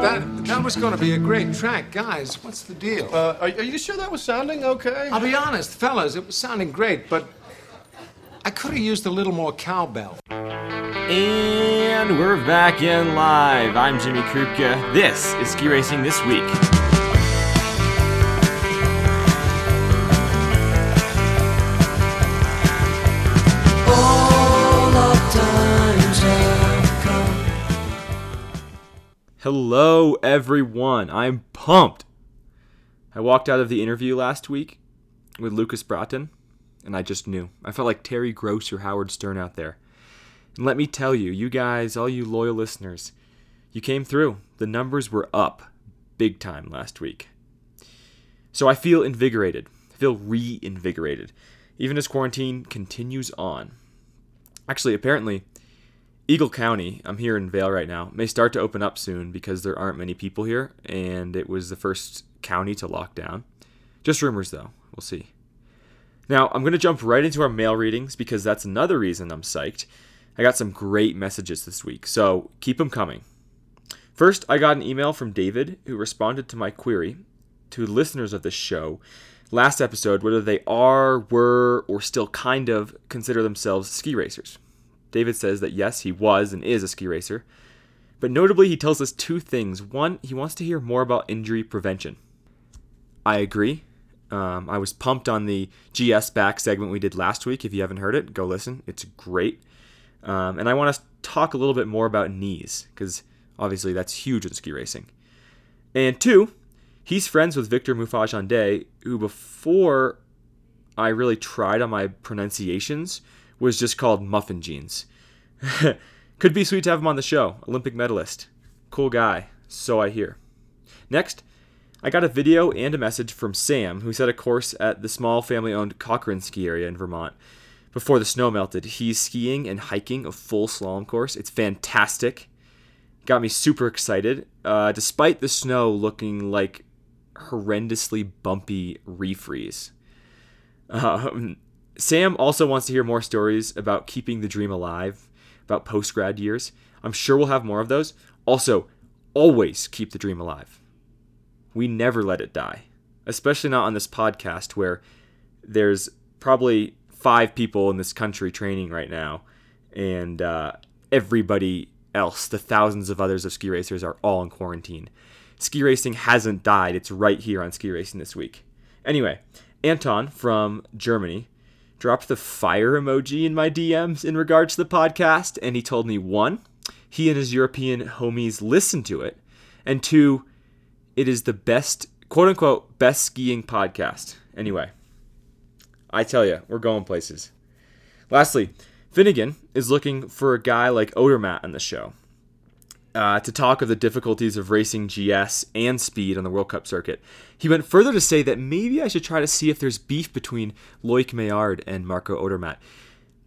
That that was going to be a great track, guys. What's the deal? Uh, are, are you sure that was sounding okay? I'll be honest, fellas, it was sounding great, but I could have used a little more cowbell. And we're back in live. I'm Jimmy Krupke. This is Ski Racing This Week. Hello, everyone. I'm pumped. I walked out of the interview last week with Lucas Braathen, and I just knew. I felt like Terry Gross or Howard Stern out there. And let me tell you, you guys, all you loyal listeners, you came through. The numbers were up big time last week. So I feel invigorated. I feel reinvigorated, even as quarantine continues on. Actually, apparently, Eagle County, I'm here in Vail right now, may start to open up soon because there aren't many people here, and it was the first county to lock down. Just rumors, though. We'll see. Now, I'm going to jump right into our mail readings because that's another reason I'm psyched. I got some great messages this week, so keep them coming. First, I got an email from David who responded to my query to listeners of this show last episode whether they are, were, or still kind of consider themselves ski racers. David says that yes, he was and is a ski racer, but notably, he tells us two things. One, he wants to hear more about injury prevention. I agree. Um, I was pumped on the GS back segment we did last week. If you haven't heard it, go listen. It's great. Um, and I want to talk a little bit more about knees because obviously that's huge in ski racing. And two, he's friends with Victor Muffat-Jeandet, who before I really tried on my pronunciations was just called Muffin Jeans. Could be sweet to have him on the show. Olympic medalist. Cool guy. So I hear. Next, I got a video and a message from Sam, who set a course at the small family owned Cochran ski area in Vermont. Before the snow melted, he's skiing and hiking a full slalom course. It's fantastic. Got me super excited, uh, despite the snow looking like horrendously bumpy refreeze. Um, Sam also wants to hear more stories about keeping the dream alive, about post grad years. I'm sure we'll have more of those. Also, always keep the dream alive. We never let it die, especially not on this podcast where there's probably five people in this country training right now, and uh, everybody else, the thousands of others of ski racers, are all in quarantine. Ski racing hasn't died. It's right here on Ski Racing this week. Anyway, Anton from Germany dropped the fire emoji in my DMs in regards to the podcast, and he told me one, he and his European homies listened to it, and two, it is the best, quote unquote, best skiing podcast. Anyway, I tell you, we're going places. Lastly, Finnegan is looking for a guy like Odermatt on the show uh, to talk of the difficulties of racing GS and speed on the World Cup circuit. He went further to say that maybe I should try to see if there's beef between Loic Meillard and Marco Odermatt.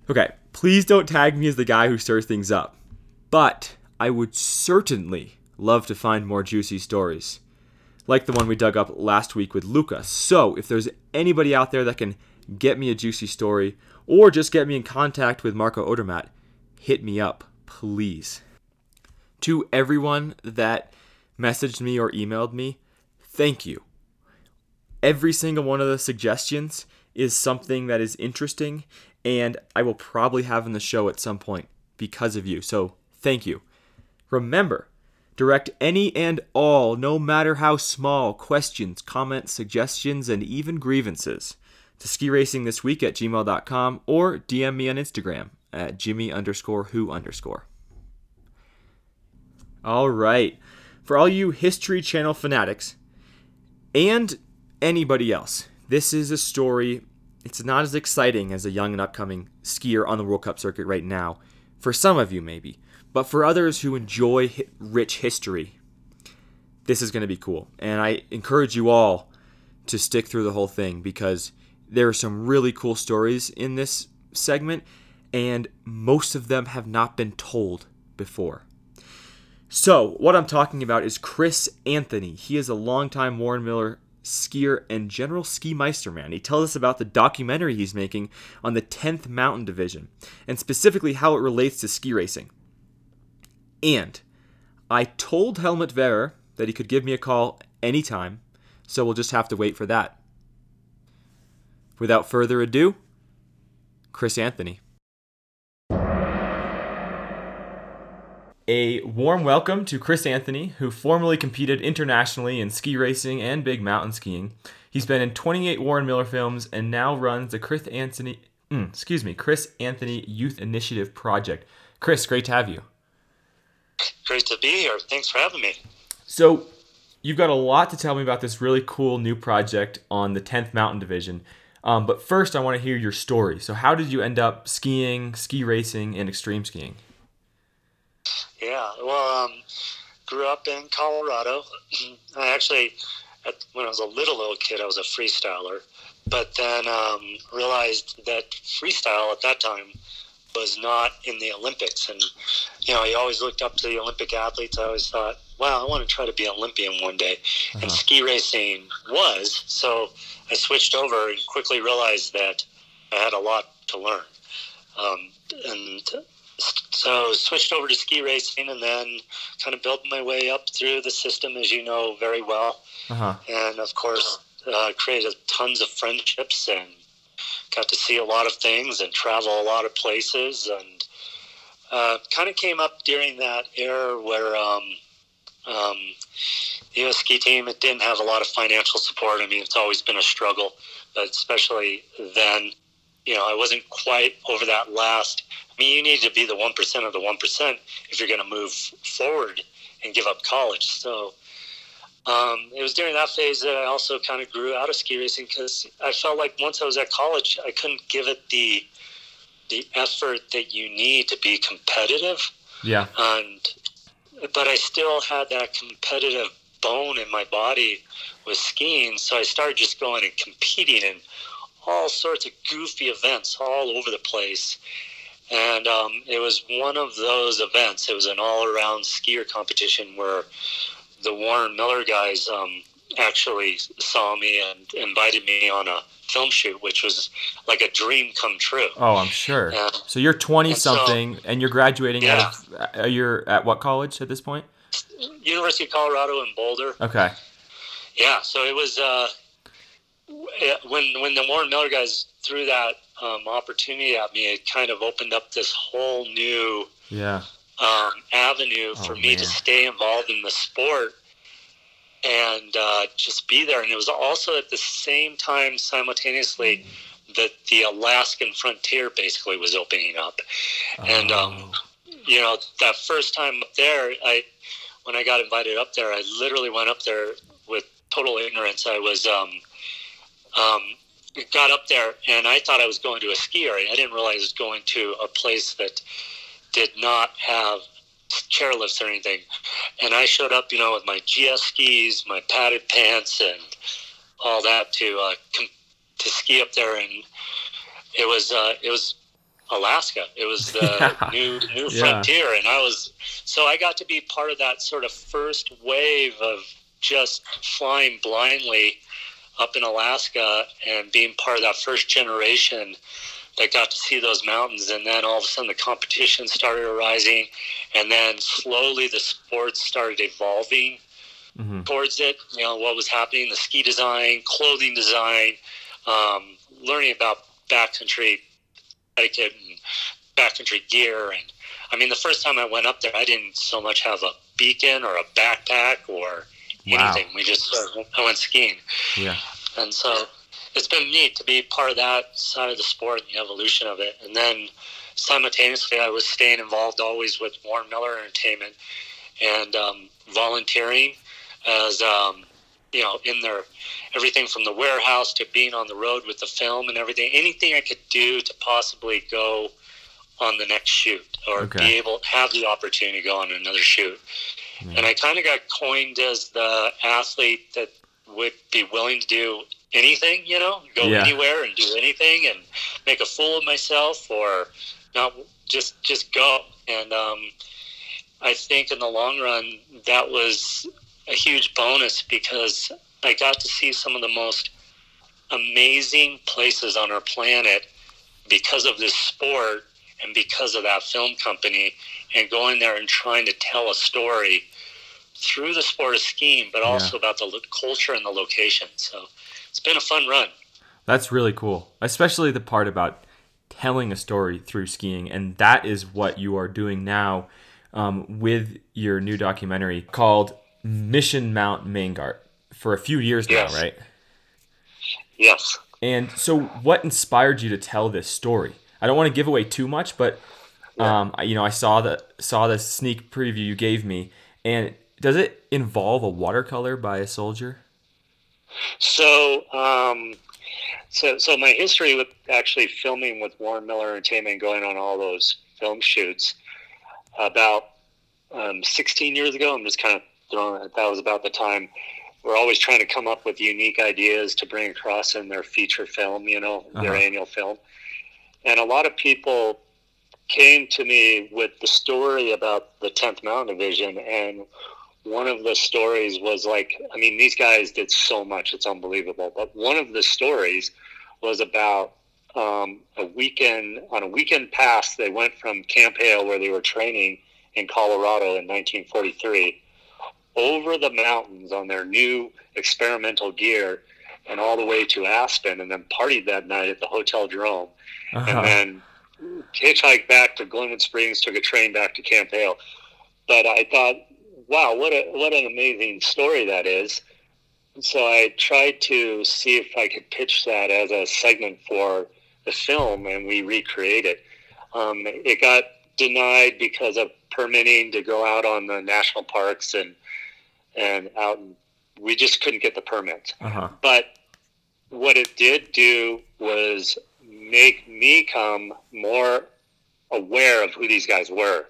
Okay, please don't tag me as the guy who stirs things up, but I would certainly love to find more juicy stories, like the one we dug up last week with Luca. So if there's anybody out there that can get me a juicy story or just get me in contact with Marco Odermatt, hit me up, please to everyone that messaged me or emailed me, thank you. Every single one of the suggestions is something that is interesting and I will probably have in the show at some point because of you. So thank you. Remember, direct any and all, no matter how small, questions, comments, suggestions, and even grievances to ski racing this week at gmail.com or DM me on Instagram at Jimmy underscore who underscore. All right. For all you History Channel fanatics and anybody else, this is a story. It's not as exciting as a young and upcoming skier on the World Cup circuit right now. For some of you, maybe. But for others who enjoy rich history, this is going to be cool. And I encourage you all to stick through the whole thing because there are some really cool stories in this segment, and most of them have not been told before. So, what I'm talking about is Chris Anthony. He is a longtime Warren Miller skier and general ski meister man. He tells us about the documentary he's making on the 10th Mountain Division and specifically how it relates to ski racing. And I told Helmut Vera that he could give me a call anytime, so we'll just have to wait for that. Without further ado, Chris Anthony. A warm welcome to Chris Anthony, who formerly competed internationally in ski racing and big mountain skiing. He's been in 28 Warren Miller films and now runs the Chris Anthony, mm, excuse me, Chris Anthony Youth Initiative Project. Chris, great to have you. Great to be here. Thanks for having me. So, you've got a lot to tell me about this really cool new project on the 10th Mountain Division. Um, but first, I want to hear your story. So, how did you end up skiing, ski racing, and extreme skiing? Yeah, well, um, grew up in Colorado. I actually, at, when I was a little little kid, I was a freestyler, but then um, realized that freestyle at that time was not in the Olympics, and you know, I always looked up to the Olympic athletes. I always thought, wow, I want to try to be an Olympian one day, uh-huh. and ski racing was. So I switched over and quickly realized that I had a lot to learn. Um, and so switched over to ski racing and then kind of built my way up through the system as you know very well uh-huh. and of course uh, created tons of friendships and got to see a lot of things and travel a lot of places and uh, kind of came up during that era where um, um, the U.S. ski team it didn't have a lot of financial support. I mean, it's always been a struggle, but especially then, you know, I wasn't quite over that last I mean, you need to be the 1% of the 1% if you're going to move forward and give up college. So um, it was during that phase that I also kind of grew out of ski racing because I felt like once I was at college, I couldn't give it the the effort that you need to be competitive. Yeah. And but I still had that competitive bone in my body with skiing, so I started just going and competing in all sorts of goofy events all over the place and um, it was one of those events. It was an all-around skier competition where the Warren Miller guys um, actually saw me and invited me on a film shoot, which was like a dream come true. Oh, I'm sure. And, so you're 20 something, so, and you're graduating yeah. out of. Uh, you're at what college at this point? University of Colorado in Boulder. Okay. Yeah, so it was uh, when when the Warren Miller guys threw that um, opportunity at me, it kind of opened up this whole new yeah um, avenue oh, for me man. to stay involved in the sport and uh, just be there. And it was also at the same time, simultaneously, that the Alaskan frontier basically was opening up. Oh. And um, you know, that first time up there, I when I got invited up there, I literally went up there with total ignorance. I was um, um, got up there and I thought I was going to a ski area. I didn't realize I was going to a place that did not have chairlifts or anything. And I showed up, you know, with my GS skis, my padded pants, and all that to uh, com- to ski up there. And it was uh, it was Alaska. It was the yeah. new new yeah. frontier, and I was so I got to be part of that sort of first wave of just flying blindly up in Alaska and being part of that first generation that got to see those mountains. And then all of a sudden the competition started arising. And then slowly the sports started evolving mm-hmm. towards it. You know, what was happening, the ski design, clothing design, um, learning about backcountry etiquette and backcountry gear. And I mean, the first time I went up there, I didn't so much have a beacon or a backpack or wow. anything. We just uh, I went skiing. Yeah. And so it's been neat to be part of that side of the sport and the evolution of it. And then simultaneously, I was staying involved always with Warren Miller Entertainment and um, volunteering as um, you know in their everything from the warehouse to being on the road with the film and everything. Anything I could do to possibly go on the next shoot or okay. be able to have the opportunity to go on another shoot. And I kind of got coined as the athlete that would be willing to do anything, you know, go yeah. anywhere and do anything and make a fool of myself or not just just go. And um, I think in the long run that was a huge bonus because I got to see some of the most amazing places on our planet because of this sport and because of that film company and going there and trying to tell a story through the sport of skiing, but also about the lo- culture and the location. So it's been a fun run. That's really cool, especially the part about telling a story through skiing, and that is what you are doing now um, with your new documentary called Mission Mount Mangart for a few years Yes. now, right? Yes. And so, what inspired you to tell this story? I don't want to give away too much, but um, I- you know, I saw the saw the sneak preview you gave me, and does it involve a watercolor by a soldier? So, um, so, so my history with actually filming with Warren Miller Entertainment, going on all those film shoots, about um, 16 years ago. I'm just kind of throwing it. That was about the time. We're always trying to come up with unique ideas to bring across in their feature film, you know, their Uh-huh. annual film. And a lot of people came to me with the story about the 10th Mountain Division, and one of the stories was like, I mean, these guys did so much, it's unbelievable. But one of the stories was about um, a weekend, on a weekend pass, they went from Camp Hale, where they were training in Colorado in 1943, over the mountains on their new experimental gear and all the way to Aspen, and then partied that night at the Hotel Jerome Uh-huh. and then hitchhiked back to Glenwood Springs, took a train back to Camp Hale. But I thought, wow, what a what an amazing story that is. And so I tried to see if I could pitch that as a segment for the film, and we recreate it. Um, it got denied because of permitting to go out on the national parks and and out. And we just couldn't get the permit Uh-huh. but what it did do was make me come more aware of who these guys were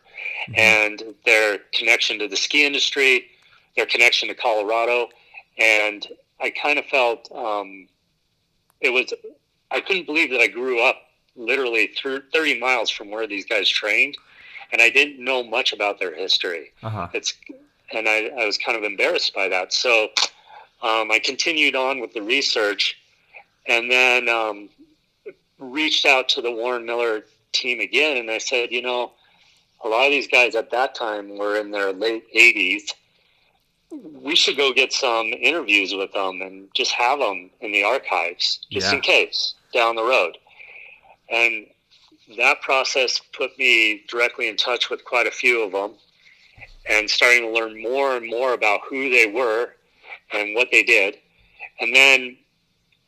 and their connection to the ski industry, their connection to Colorado, and I kind of felt um, it was. I couldn't believe that I grew up literally through 30 miles from where these guys trained, and I didn't know much about their history Uh-huh. it's and I, I was kind of embarrassed by that. So um, i continued on with the research and then um, reached out to the warren miller team again. And i said you know a lot of these guys at that time were in their late 80s we should go get some interviews with them and just have them in the archives just Yeah. in case down the road. And that process put me directly in touch with quite a few of them and starting to learn more and more about who they were and what they did. And then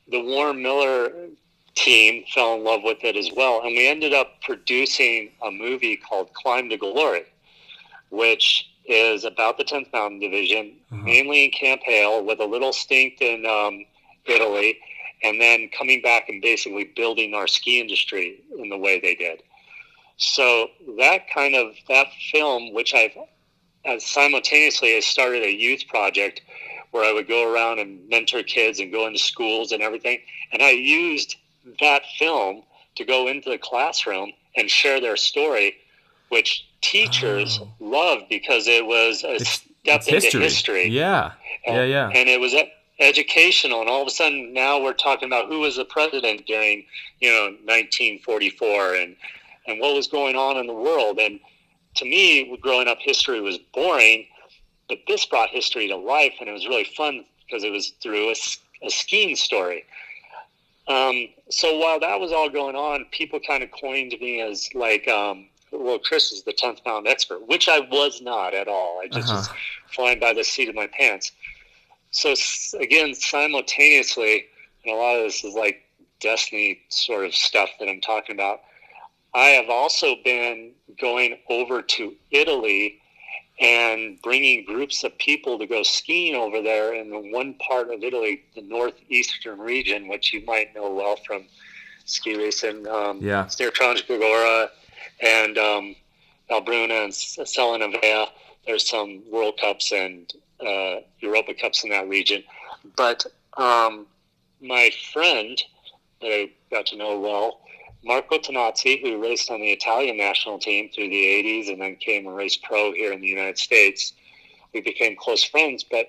the Warren Miller team fell in love with it as well. And we ended up producing a movie called Climb to Glory, which is about the 10th Mountain Division, Uh-huh. mainly in Camp Hale, with a little stint in um, Italy, and then coming back and basically building our ski industry in the way they did. So that kind of that film, which I've simultaneously I started a youth project where I would go around and mentor kids and go into schools and everything, and I used that film to go into the classroom and share their story, which teachers Oh. loved because it was a It's, step it's into history. history. Yeah. Yeah, And- yeah. And it was educational, and all of a sudden now we're talking about who was the president during, you know, 1944, and and what was going on in the world. And to me, growing up, history was boring, but this brought history to life, and it was really fun because it was through a skiing story. Um, so while that was all going on, people kind of coined me as like, um, well, Chris is the 10th pound expert, which I was not at all. I just was Uh-huh. flying by the seat of my pants. So again, simultaneously, and a lot of this is like destiny sort of stuff that I'm talking about. I have also been going over to Italy and bringing groups of people to go skiing over there in the one part of Italy, the northeastern region, which you might know well from ski racing. Um, Yeah. It's near Kranjska Gora and um, Albruna and Sella Nevea. There's some World Cups and uh, Europa Cups in that region. But um, my friend that I got to know well, Marco Tonazzi, who raced on the Italian national team through the 80s and then came and raced pro here in the United States. We became close friends, but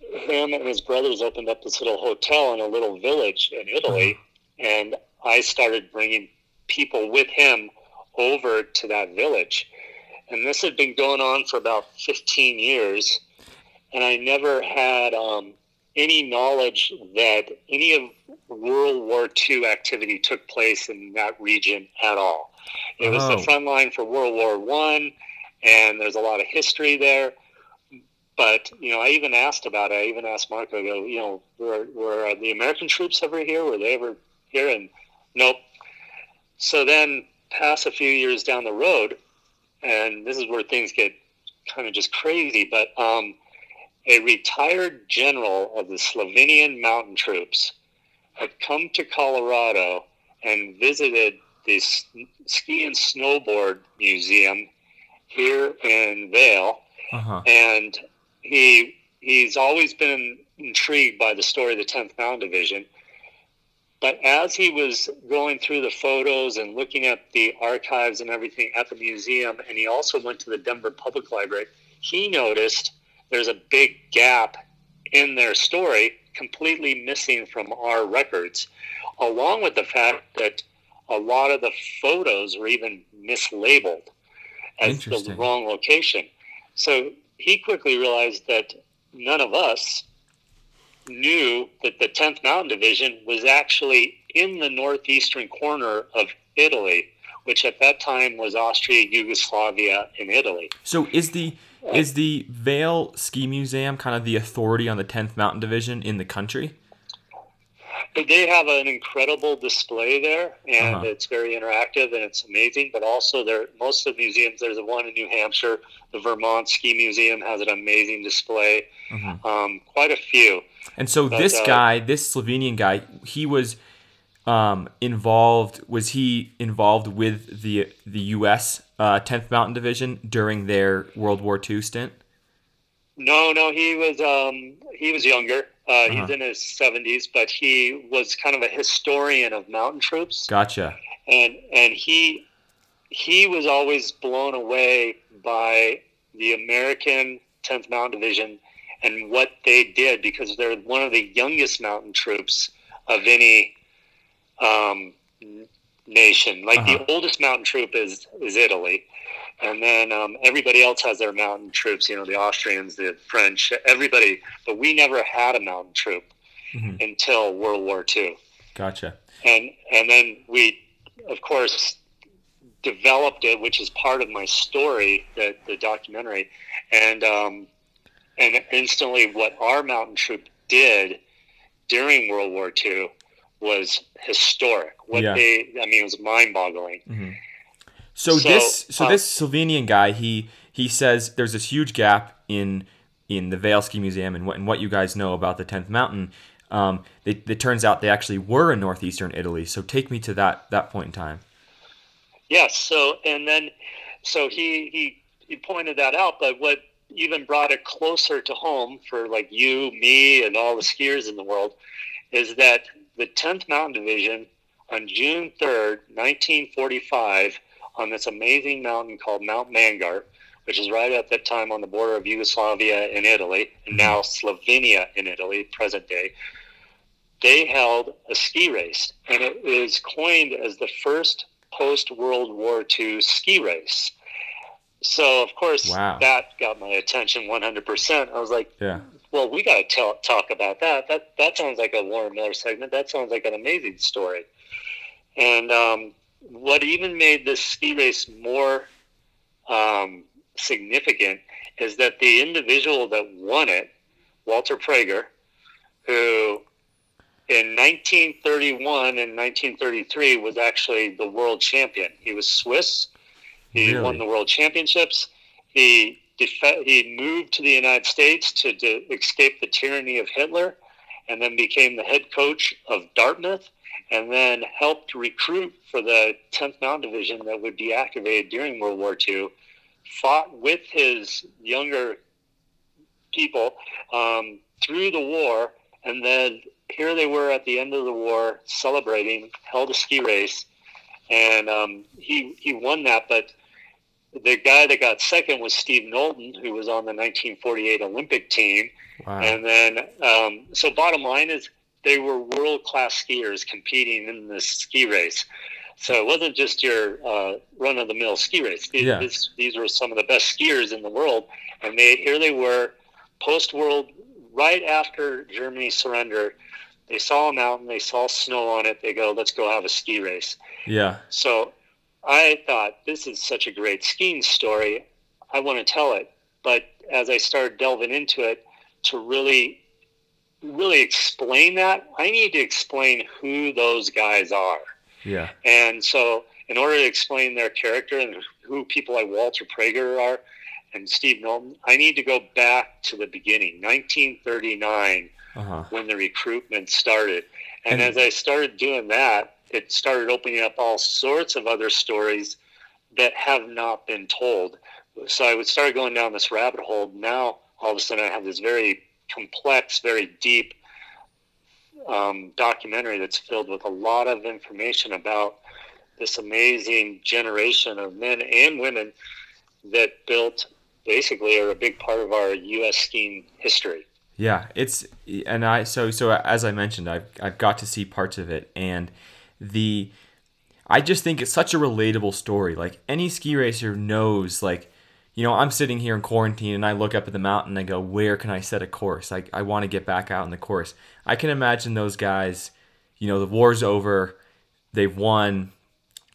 him and his brothers opened up this little hotel in a little village in Italy, and I started bringing people with him over to that village. and this had been going on for about 15 years, and I never had um, any knowledge that any of World War II activity took place in that region at all. It was Oh. the front line for World War One, and there's a lot of history there. But you know, I even asked about it. I even asked Marco. Go, you know, were were the American troops ever here? Were they ever here? And nope. So then, pass a few years down the road, and this is where things get kind of just crazy. But um, a retired general of the Slovenian mountain troops had come to Colorado and visited the ski and snowboard museum here in Vail, Uh huh. and he he's always been intrigued by the story of the 10th Mountain Division. But as he was going through the photos and looking at the archives and everything at the museum, and he also went to the Denver Public Library, he noticed there's a big gap in their story, completely missing from our records, along with the fact that a lot of the photos were even mislabeled as the wrong location. So he quickly realized that none of us knew that the 10th Mountain Division was actually in the northeastern corner of Italy, which at that time was Austria, Yugoslavia, and Italy. So is the is the Vail Ski Museum kind of the authority on the 10th Mountain Division in the country? They have an incredible display there, and Uh-huh. it's very interactive and it's amazing. But also, there most of the museums. There's one in New Hampshire. The Vermont Ski Museum has an amazing display. Mhm. Um, quite a few. And so But, this uh, guy, this Slovenian guy, he was um, involved. Was he involved with the the U.S. Uh, 10th Mountain Division during their World War II stint? No, no, he was um, he was younger. Uh, He's Uh-huh. in his seventies, but he was kind of a historian of mountain troops, Gotcha. and and he he was always blown away by the American 10th Mountain Division and what they did because they're one of the youngest mountain troops of any um, nation. Like Uh-huh. the oldest mountain troop is is Italy, and then um, everybody else has their mountain troops. You know, the Austrians, the French, everybody. But we never had a mountain troop Mhm. until World War II Gotcha. and and then we of course developed it which is part of my story the, the documentary and um, and instantly what our mountain troop did during world war ii was historic what Yeah. they i mean it was mind-boggling So, So, this so uh, this Slovenian guy he he says there's this huge gap in in the Vail Museum and what and what you guys know about the 10th Mountain. Um, it, it turns out they actually were in northeastern Italy. So take me to that that point in time. Yes. So and then, so he he he pointed that out. But what even brought it closer to home for like you, me, and all the skiers in the world is that the 10th Mountain Division on June 3rd, 1945, on this amazing mountain called Mount Mangart, which is right at that time on the border of Yugoslavia and Italy, and mm-hmm. now Slovenia in Italy, present day. They held a ski race, and it is coined as the first post World War II ski race. So, of course, Wow. that got my attention 100%. I was like, Yeah. Well, we got to talk about that. That that sounds like a Warren Miller segment. That sounds like an amazing story. And um, what even made this ski race more um, significant is that the individual that won it, Walter Prager, who in 1931 and 1933 was actually the world champion. He was Swiss. He Really? won the world championships. He def- he moved to the United States to, escape the tyranny of Hitler, and then became the head coach of Dartmouth, and then helped recruit for the 10th Mountain Division that would be activated during World War II. Fought with his younger people um, through the war, and then here they were at the end of the war celebrating, held a ski race, and um, he he won that. But the guy that got second was Steve Knowlton, who was on the 1948 Olympic team. Wow. And then, um, so bottom line is they were world class skiers competing in this ski race. So it wasn't just your uh, run of the mill ski race. These, Yeah. this, these were some of the best skiers in the world, and they here they were, post world, right after Germany surrendered. They saw a mountain, they saw snow on it. They go, let's go have a ski race. Yeah. So I thought this is such a great skiing story. I want to tell it. But as I started delving into it, to really, really explain that, I need to explain who those guys are. Yeah. And so, in order to explain their character and who people like Walter Prager are and Steve Milton, I need to go back to the beginning, 1939 Uh huh. when the recruitment started. And, And- as I started doing that, it started opening up all sorts of other stories that have not been told. So I would start going down this rabbit hole. Now, all of a sudden, I have this very complex, very deep um, documentary that's filled with a lot of information about this amazing generation of men and women that built basically are a big part of our U.S. skiing history. Yeah, it's and I so so as I mentioned, I've I've got to see parts of it, and the I just think it's such a relatable story. Like any ski racer knows, like you know, I'm sitting here in quarantine and I look up at the mountain and I go, where can I set a course? Like I want to get back out in the course. I can imagine those guys. You know, the war's over, they've won,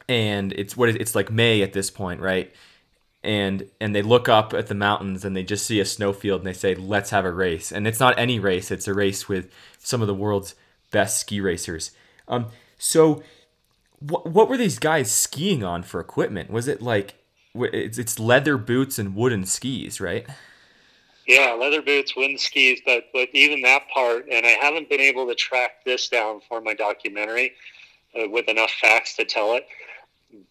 and it's what it's like May at this point, right? and and they look up at the mountains and they just see a snowfield and they say let's have a race and it's not any race it's a race with some of the world's best ski racers um so what, what were these guys skiing on for equipment was it like it's, it's leather boots and wooden skis right Yeah, leather boots, wooden skis, but but even that part, and I haven't been able to track this down for my documentary uh, with enough facts to tell it.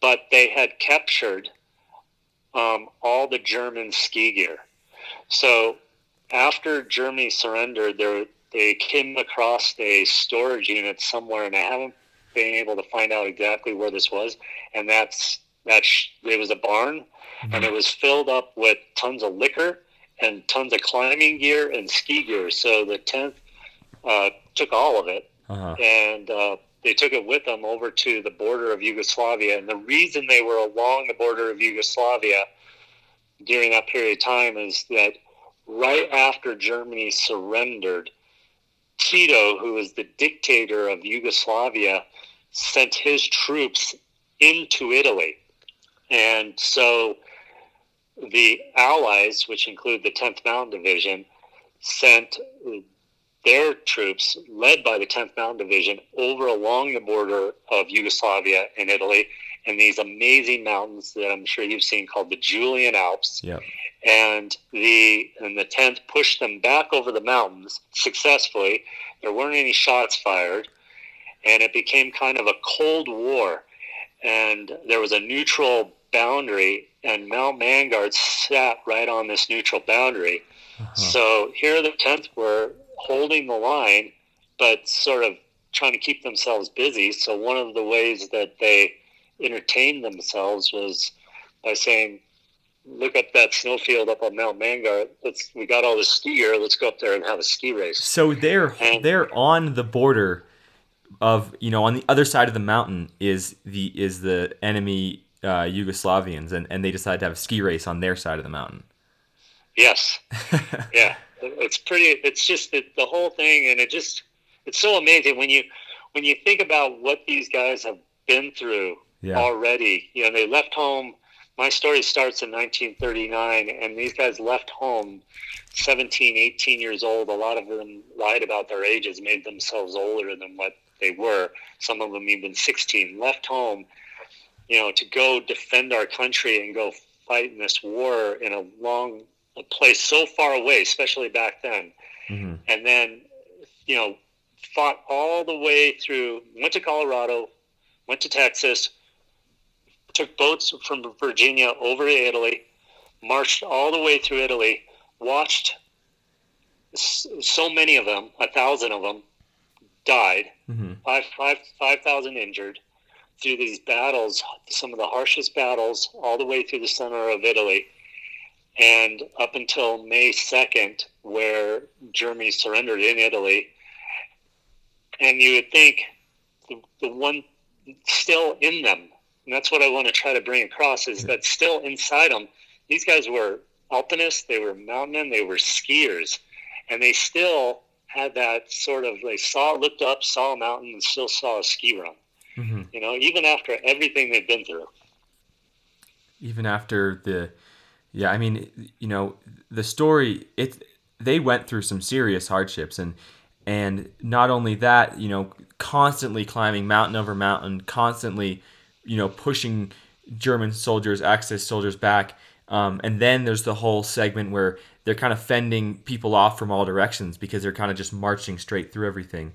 But they had captured um, all the German ski gear. So after Germany surrendered, there they came across a storage unit somewhere, and I haven't been able to find out exactly where this was. And that's that's it was a barn, and it was filled up with tons of liquor and tons of climbing gear and ski gear. So the tenth uh, took all of it, uh-huh and uh, they took it with them over to the border of Yugoslavia. And the reason they were along the border of Yugoslavia during that period of time is that right after Germany surrendered, Tito, who was the dictator of Yugoslavia, sent his troops into Italy. And so the Allies, which include the 10th Mountain Division, sent their troops, led by the 10th Mountain Division, over along the border of Yugoslavia and Italy in these amazing mountains that I'm sure you've seen called the Julian Alps. yep And the and the 10th pushed them back over the mountains successfully. There weren't any shots fired, and it became kind of a cold war. And there was a neutral boundary, and Mount Mangart sat right on this neutral boundary. Uh-huh. So here the 10th were holding the line, but sort of trying to keep themselves busy. So one of the ways that they entertained themselves was by saying, "Look up that snowfield up on Mount Mangart. Let's we got all this ski gear. Let's go up there and have a ski race." so they're And- they're on the border of you know on the other side of the mountain is the is the enemy uh, Yugoslavians and, and they decide to have a ski race on their side of the mountain Yes, yeah, it's pretty. It's just the, the whole thing, and it just it's so amazing when you when you think about what these guys have been through Yeah. already. You know, they left home. My story starts in 1939, and these guys left home 17, 18 years old. A lot of them lied about their ages, made themselves older than what they were. Some of them even 16. Left home, you know, to go defend our country and go fight in this war in a long a place so far away, especially back then. hmm And then, you know, fought all the way through, went to Colorado, went to Texas, took boats from Virginia over to Italy, marched all the way through Italy, watched so many of them, a thousand of them, died, hmm five, five, 5,000 injured through these battles, some of the harshest battles, all the way through the center of Italy. And up until May 2nd, where Germany surrendered in Italy. And you would think the, the one still in them. And that's what I want to try to bring across is that still inside them, these guys were alpinists, they were mountain men, they were skiers, and they still had that sort of they saw looked up, saw a mountain, and still saw a ski run. Mm-hmm. You know, even after everything they've been through. Even after the, yeah, I mean, you know, the story it they went through some serious hardships and and not only that, you know, constantly climbing mountain over mountain, constantly, you know, pushing German soldiers, Axis soldiers back. Um, and then there's the whole segment where they're kind of fending people off from all directions because they're kind of just marching straight through everything,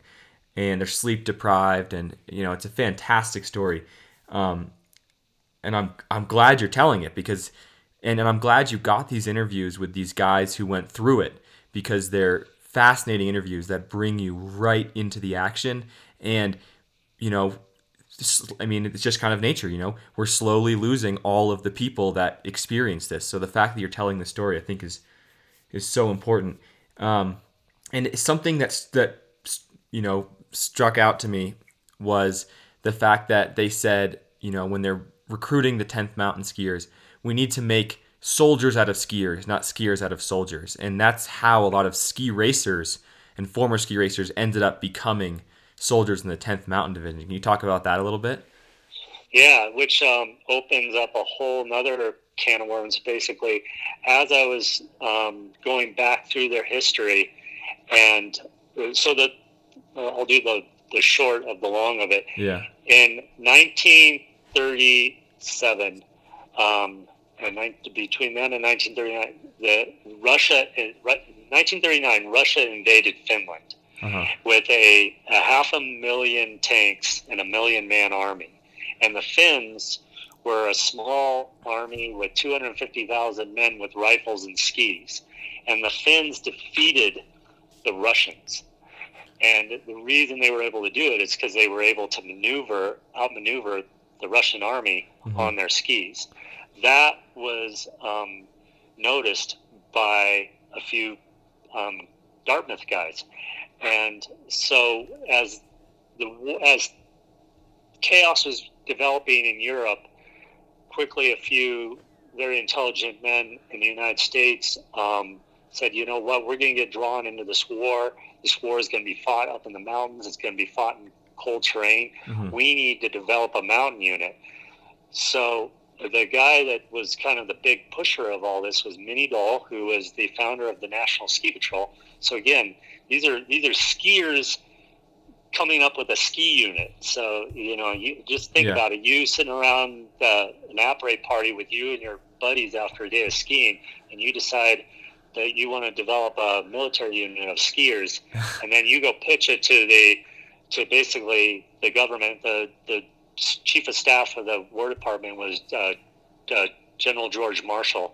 and they're sleep deprived, and you know, it's a fantastic story. Um, and I'm I'm glad you're telling it because, and, and I'm glad you got these interviews with these guys who went through it because they're fascinating interviews that bring you right into the action and you know I mean, it's just kind of nature, you know. We're slowly losing all of the people that experience this. So the fact that you're telling the story, I think, is is so important. Um, and something that's that you know struck out to me was the fact that they said, you know, when they're recruiting the 10th mountain skiers, we need to make soldiers out of skiers, not skiers out of soldiers. And that's how a lot of ski racers and former ski racers ended up becoming soldiers in the 10th Mountain Division. Can you talk about that a little bit? Yeah, which um, opens up a whole nother can of worms, basically. As I was um, going back through their history, and uh, so that uh, I'll do the, the short of the long of it. Yeah. In 1937, um, and between then and 1939, the Russia in 1939 Russia invaded Finland uh-huh. with a, a half a million tanks and a million man army, and the Finns were a small army with 250,000 men with rifles and skis, and the Finns defeated the Russians. And the reason they were able to do it is because they were able to maneuver, outmaneuver the Russian army mm-hmm. on their skis that was um, noticed by a few um, Dartmouth guys, and so as the as chaos was developing in Europe, quickly a few very intelligent men in the United States um, said, "You know what? We're going to get drawn into this war. This war is going to be fought up in the mountains. It's going to be fought in cold terrain. Mm-hmm. We need to develop a mountain unit." So the guy that was kind of the big pusher of all this was Minnie Dole, who was the founder of the National Ski Patrol. So again, these are these are skiers coming up with a ski unit. So you know, you just think yeah. about it. You sitting around uh, an après party with you and your buddies after a day of skiing, and you decide that you want to develop a military unit of skiers, and then you go pitch it to the to basically the government, the the chief of staff of the War Department was uh, uh, General George Marshall,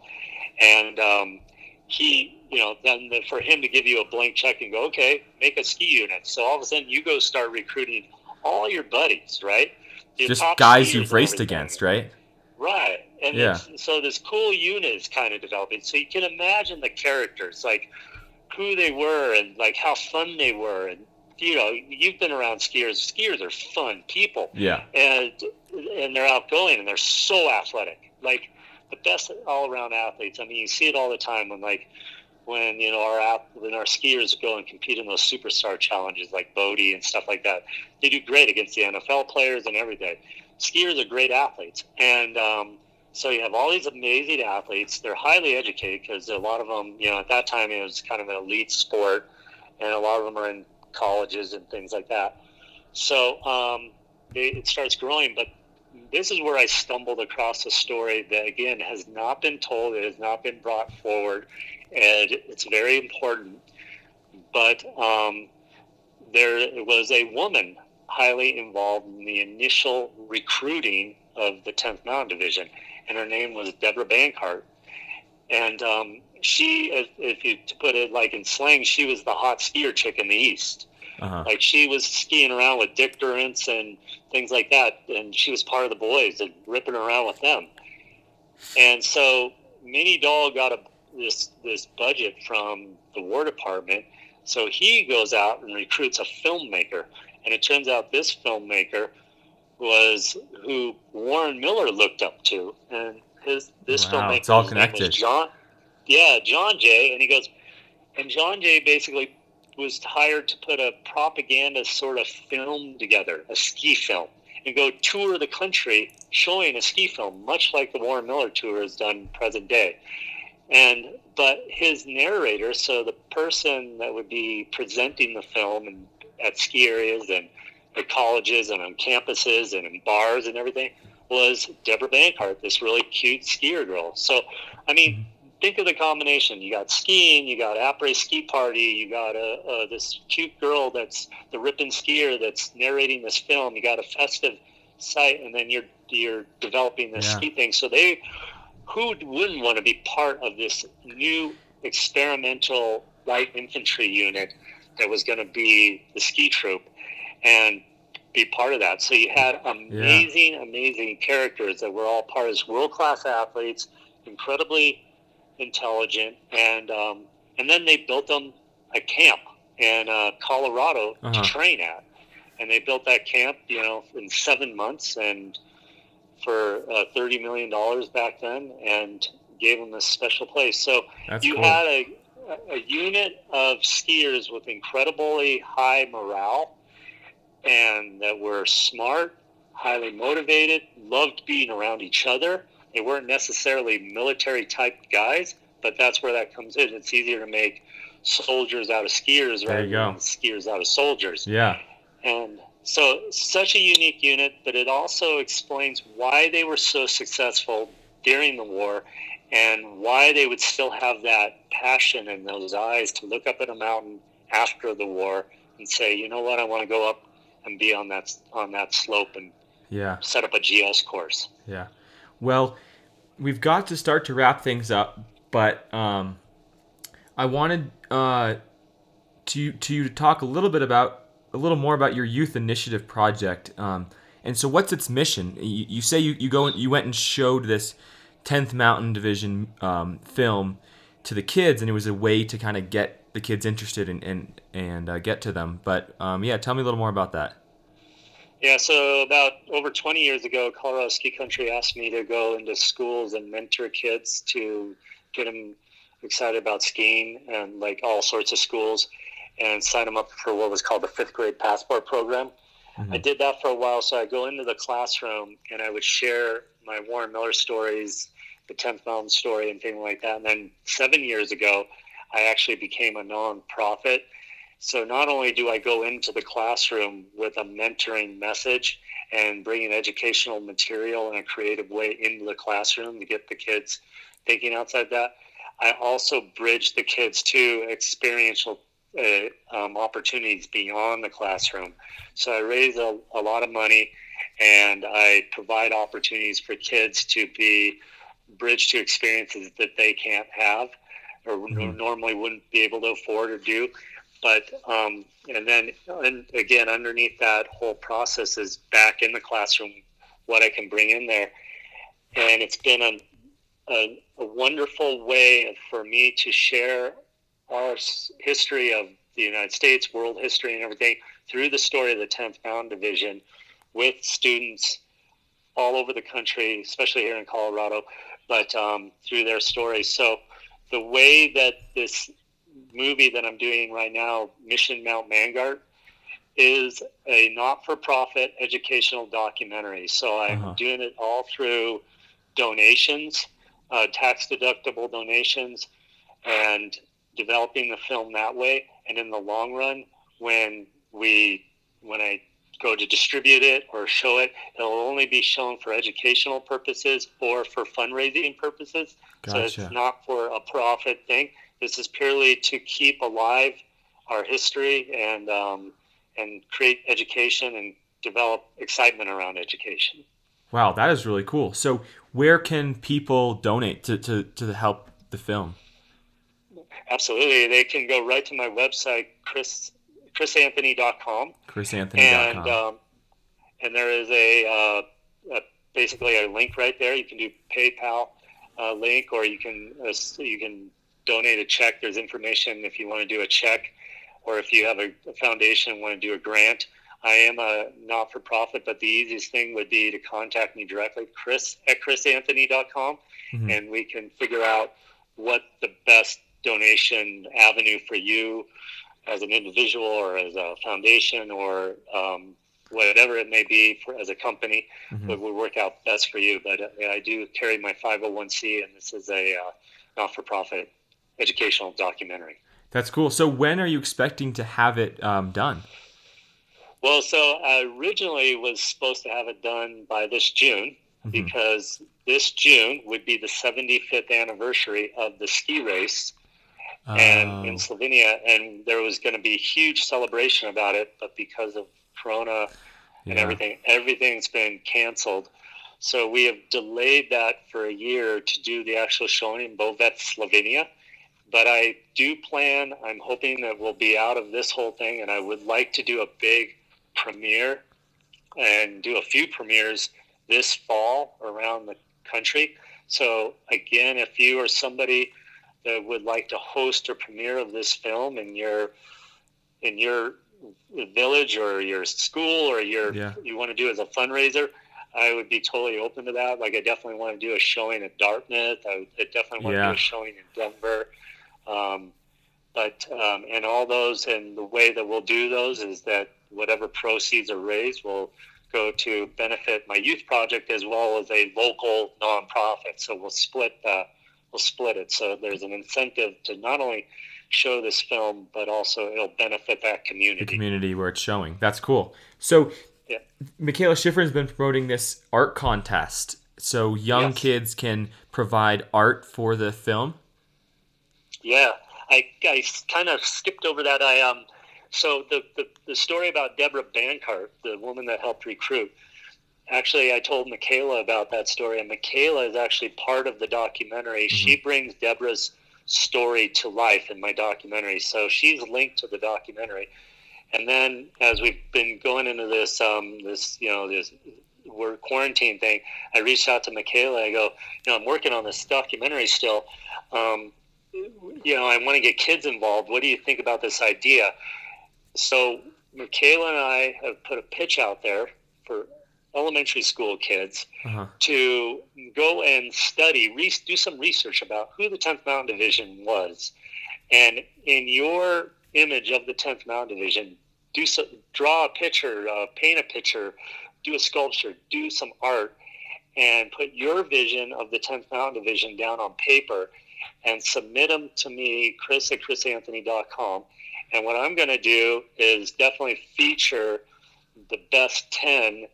and um, he, you know, then the, for him to give you a blank check and go, okay, make a ski unit. So all of a sudden, you go start recruiting all your buddies, right? The Just guys you've raced against, right? Right. And yeah. so this cool unit is kind of developing. So you can imagine the characters, like who they were and like how fun they were and you know, you've been around skiers. Skiers are fun people. Yeah. And and they're outgoing and they're so athletic. Like the best all around athletes. I mean, you see it all the time when like when you know our when our skiers go and compete in those superstar challenges like Bode and stuff like that. They do great against the NFL players and everything. Skiers are great athletes, and um, so you have all these amazing athletes. They're highly educated because a lot of them, you know, at that time it was kind of an elite sport, and a lot of them are in colleges and things like that. So um, it starts growing, but this is where I stumbled across a story that again has not been told, it has not been brought forward, and it's very important. But um, there was a woman highly involved in the initial recruiting of the 10th Mountain Division, and her name was Deborah Bankhart. And um, she, if, if, you to put it like in slang, she was the hot skier chick in the East. Uh-huh. Like she was skiing around with Dick Durrance and things like that, and she was part of the boys and ripping around with them. And so Minnie Dole got a this this budget from the War Department, so he goes out and recruits a filmmaker, and it turns out this filmmaker was who Warren Miller looked up to, and his this Wow, filmmaker it's all his name was connected. John, yeah, John Jay, and he goes, and John Jay basically was hired to put a propaganda sort of film together, a ski film, and go tour the country showing a ski film, much like the Warren Miller tour has done present day. And but his narrator, so the person that would be presenting the film and at ski areas and at colleges and on campuses and in bars and everything, was Deborah Bankhart, this really cute skier girl. So, I mean, think of the combination. You got skiing, you got après ski party, you got a, uh this cute girl that's the ripping skier that's narrating this film. You got a festive site, and then you're you're developing this Yeah. ski thing. So they, who wouldn't want to be part of this new experimental light infantry unit that was going to be the ski troop, and be part of that. So you had amazing, amazing characters that were all part of this world class athletes, incredibly intelligent, and um, and then they built them a camp in uh, Colorado Uh-huh. to train at, and they built that camp, you know, in seven months and for uh, thirty million dollars back then, and gave them this special place. So That's you cool. had a, a unit of skiers with incredibly high morale and that were smart, highly motivated, loved being around each other. They weren't necessarily military type guys, but that's where that comes in. It's easier to make soldiers out of skiers There rather you go. than skiers out of soldiers. yeah. And so, such a unique unit, but it also explains why they were so successful during the war and why they would still have that passion in those eyes to look up at a mountain after the war and say, you know what, I want to go up and be on that on that slope and Yeah. set up a GS course. Yeah. Well, we've got to start to wrap things up, but um, I wanted uh, to to you to talk a little bit about a little more about your youth initiative project. Um, and so, what's its mission? You, you say you, you go you went and showed this 10th Mountain Division um, film to the kids, and it was a way to kind of get the kids interested and and, and uh, get to them. But um, yeah, tell me a little more about that. Yeah, so about over 20 years ago, Colorado Ski Country asked me to go into schools and mentor kids to get them excited about skiing and like all sorts of schools and sign them up for what was called the fifth grade passport program. I mm-hmm. did that for a while, so I go into the classroom and I would share my Warren Miller stories, the 10th Mountain story, and things like that. And then seven years ago, I actually became a nonprofit. So not only do I go into the classroom with a mentoring message and bringing educational material in a creative way into the classroom to get the kids thinking outside that, I also bridge the kids to experiential uh, um, opportunities beyond the classroom. So I raise a, a lot of money and I provide opportunities for kids to be bridged to experiences that they can't have or Mhm. normally wouldn't be able to afford or do. But um, and then and again underneath that whole process is back in the classroom what I can bring in there, and it's been a a, a wonderful way for me to share our history of the United States, world history, and everything through the story of the 10th Mountain Division with students all over the country, especially here in Colorado, but um, through their stories. So the way that this movie that I'm doing right now, Mission Mount Mangart, is a not-for-profit educational documentary. So I'm Uh-huh. doing it all through donations, uh, tax-deductible donations, and developing the film that way. And in the long run, when we when I go to distribute it or show it, it'll only be shown for educational purposes or for fundraising purposes. So it's not for a profit thing. This is purely to keep alive our history and um, and create education and develop excitement around education. Wow, that is really cool. So, where can people donate to, to, to help the film? Absolutely, they can go right to my website, chris chrisanthony.com. ChrisAnthony.com. and um, and there is a, uh, a basically a link right there. You can do PayPal uh, link, or you can uh, you can donate a check. There's information if you want to do a check, or if you have a, a foundation and want to do a grant. I am a not for profit, but the easiest thing would be to contact me directly, Chris at chrisanthony.com, mm-hmm. and we can figure out what the best donation avenue for you as an individual or as a foundation or um, whatever it may be for, as a company mm-hmm. would, would work out best for you. But uh, I do carry my 501c, and this is a uh, not for profit educational documentary. That's cool. So, when are you expecting to have it um, done? Well, so I originally was supposed to have it done by this June mm-hmm. because this June would be the 75th anniversary of the ski race oh. and in um, Slovenia, and there was going to be a huge celebration about it, but because of Corona yeah. and everything, everything's been canceled. So we have delayed that for a year to do the actual showing in Bovec, Slovenia. But I do plan, I'm hoping that we'll be out of this whole thing, and I would like to do a big premiere and do a few premieres this fall around the country. So, again, if you or somebody that would like to host a premiere of this film in your in your village or your school or your yeah. you want to do as a fundraiser, I would be totally open to that. Like I definitely want to do a showing at Dartmouth. I, I definitely want yeah. to do a showing in Denver. Um, but um, and all those and the way that we'll do those is that whatever proceeds are raised will go to benefit my youth project as well as a local nonprofit. So we'll split uh, we'll split it. So there's an incentive to not only show this film, but also it'll benefit that community. The community where it's showing. That's cool. So yeah. Mikaela Shiffrin has been promoting this art contest, so young yes. kids can provide art for the film. Yeah, I, I kind of skipped over that. I um, so the, the the story about Deborah Bancart, the woman that helped recruit. Actually, I told Mikaela about that story, and Mikaela is actually part of the documentary. Mm-hmm. She brings Deborah's story to life in my documentary. So she's linked to the documentary. And then as we've been going into this, um, this you know, this we're quarantine thing, I reached out to Mikaela. I go, you know, I'm working on this documentary still. Um, you know, I want to get kids involved. What do you think about this idea? So Mikaela and I have put a pitch out there for elementary school kids uh-huh. to go and study, re- do some research about who the 10th Mountain Division was. And in your image of the 10th Mountain Division, do some, draw a picture, uh, paint a picture, do a sculpture, do some art, and put your vision of the 10th Mountain Division down on paper and submit them to me, Chris at chrisanthony.com. And what I'm going to do is definitely feature the best 10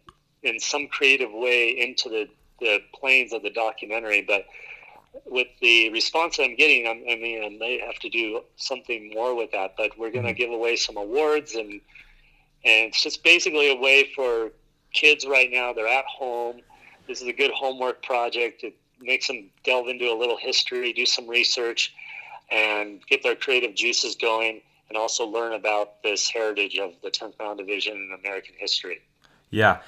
in some creative way into the, the planes of the documentary. But with the response I'm getting, I'm, i mean, I may have to do something more with that. But we're going to mm-hmm. give away some awards, and and it's just basically a way for kids right now. They're at home. This is a good homework project. It makes them delve into a little history, do some research, and get their creative juices going, and also learn about this heritage of the 10th Mountain Division in American history. Yeah.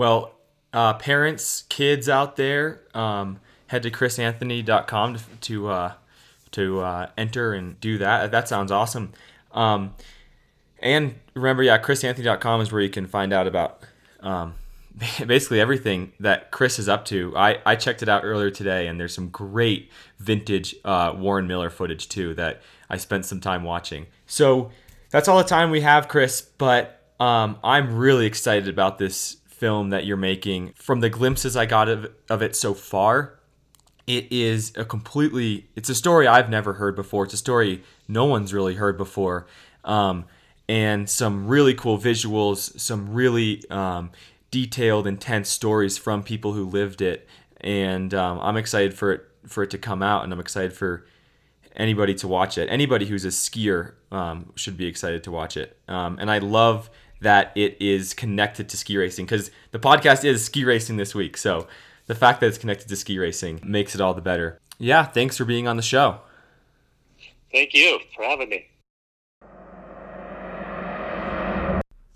Well, uh, parents, kids out there, um, head to chrisanthony.com to to, uh, to uh, enter and do that. That sounds awesome. Um, and remember, yeah, chrisanthony.com is where you can find out about um, basically everything that Chris is up to. I, I checked it out earlier today, and there's some great vintage uh, Warren Miller footage too that I spent some time watching. So that's all the time we have, Chris. But um, I'm really excited about this film that you're making. From the glimpses I got of, of it so far, it is a completely it's a story I've never heard before. It's a story no one's really heard before. Um, and some really cool visuals, some really um, detailed, intense stories from people who lived it. And um, I'm excited for it for it to come out, and I'm excited for anybody to watch it. Anybody who's a skier um, should be excited to watch it. Um, and I love that it is connected to ski racing because the podcast is ski racing this week. So the fact that it's connected to ski racing makes it all the better. Yeah, thanks for being on the show. Thank you for having me.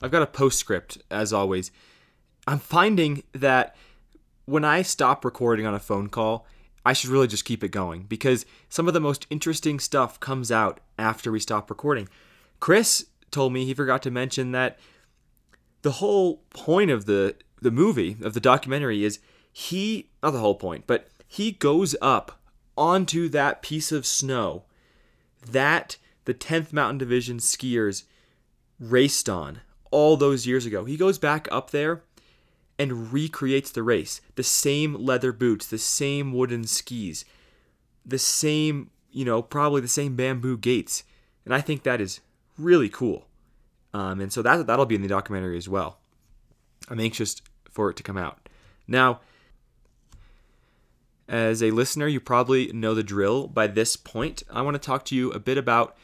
I've got a postscript, as always. I'm finding that when I stop recording on a phone call, I should really just keep it going because some of the most interesting stuff comes out after we stop recording. Chris told me he forgot to mention that the whole point of the the movie of the documentary is he not the whole point, but he goes up onto that piece of snow that the 10th Mountain Division skiers raced on all those years ago. He goes back up there and recreates the race. The same leather boots, the same wooden skis, the same, you know, probably the same bamboo gates. And I think that is really cool. Um, and so that that'll be in the documentary as well. I'm anxious for it to come out. Now, as a listener, you probably know the drill by this point. I want to talk to you a bit about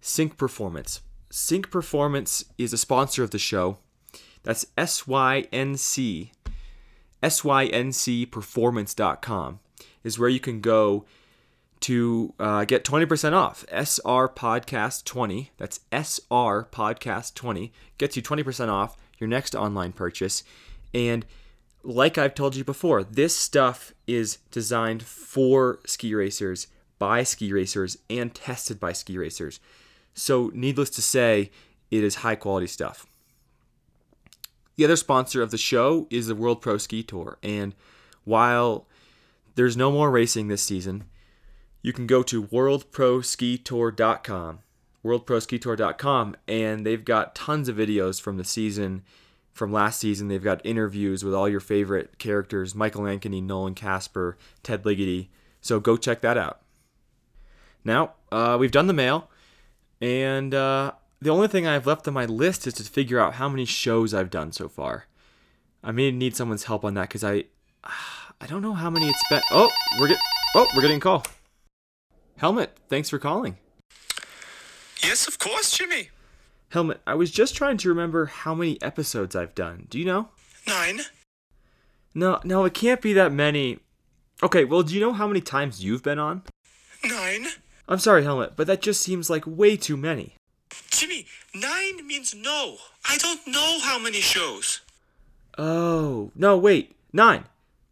Sync Performance. Sync Performance is a sponsor of the show. That's S Y N C. SYNCperformance.com is where you can go to uh, get 20% off. SR Podcast 20. That's SR Podcast 20. Gets you 20% off your next online purchase. And like I've told you before, this stuff is designed for ski racers, by ski racers, and tested by ski racers. So, needless to say, it is high quality stuff. The other sponsor of the show is the World Pro Ski Tour. And while there's no more racing this season, you can go to worldproskitour.com, worldproskitour.com, and they've got tons of videos from the season from last season. They've got interviews with all your favorite characters Michael Ankeny, Nolan Kasper, Ted Ligety. So go check that out. Now, uh, we've done the mail, and uh, the only thing I've left on my list is to figure out how many shows I've done so far. I may need someone's help on that because I, I don't know how many it's been. Oh, we're get, oh, we're getting a call. Helmet, thanks for calling. Yes, of course, Jimmy. Helmet, I was just trying to remember how many episodes I've done. Do you know? Nine. No, no, it can't be that many. Okay, well, do you know how many times you've been on? Nine. I'm sorry, Helmet, but that just seems like way too many. Jimmy, nine means no. I don't know how many shows. Oh, no, wait. Nine.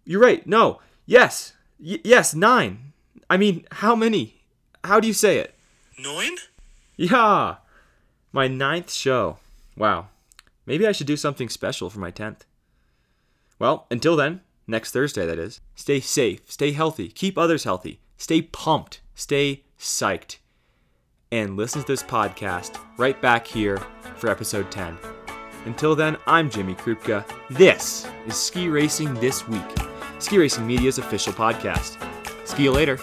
You're right. No. Yes. Y- yes, nine. I mean, how many? How do you say it? Nine? Yeah. My ninth show. Wow. Maybe I should do something special for my 10th. Well, until then, next Thursday, that is, stay safe, stay healthy, keep others healthy, stay pumped, stay psyched, and listen to this podcast right back here for episode 10. Until then, I'm Jimmy Krupka. This is Ski Racing This Week, Ski Racing Media's official podcast. See you later.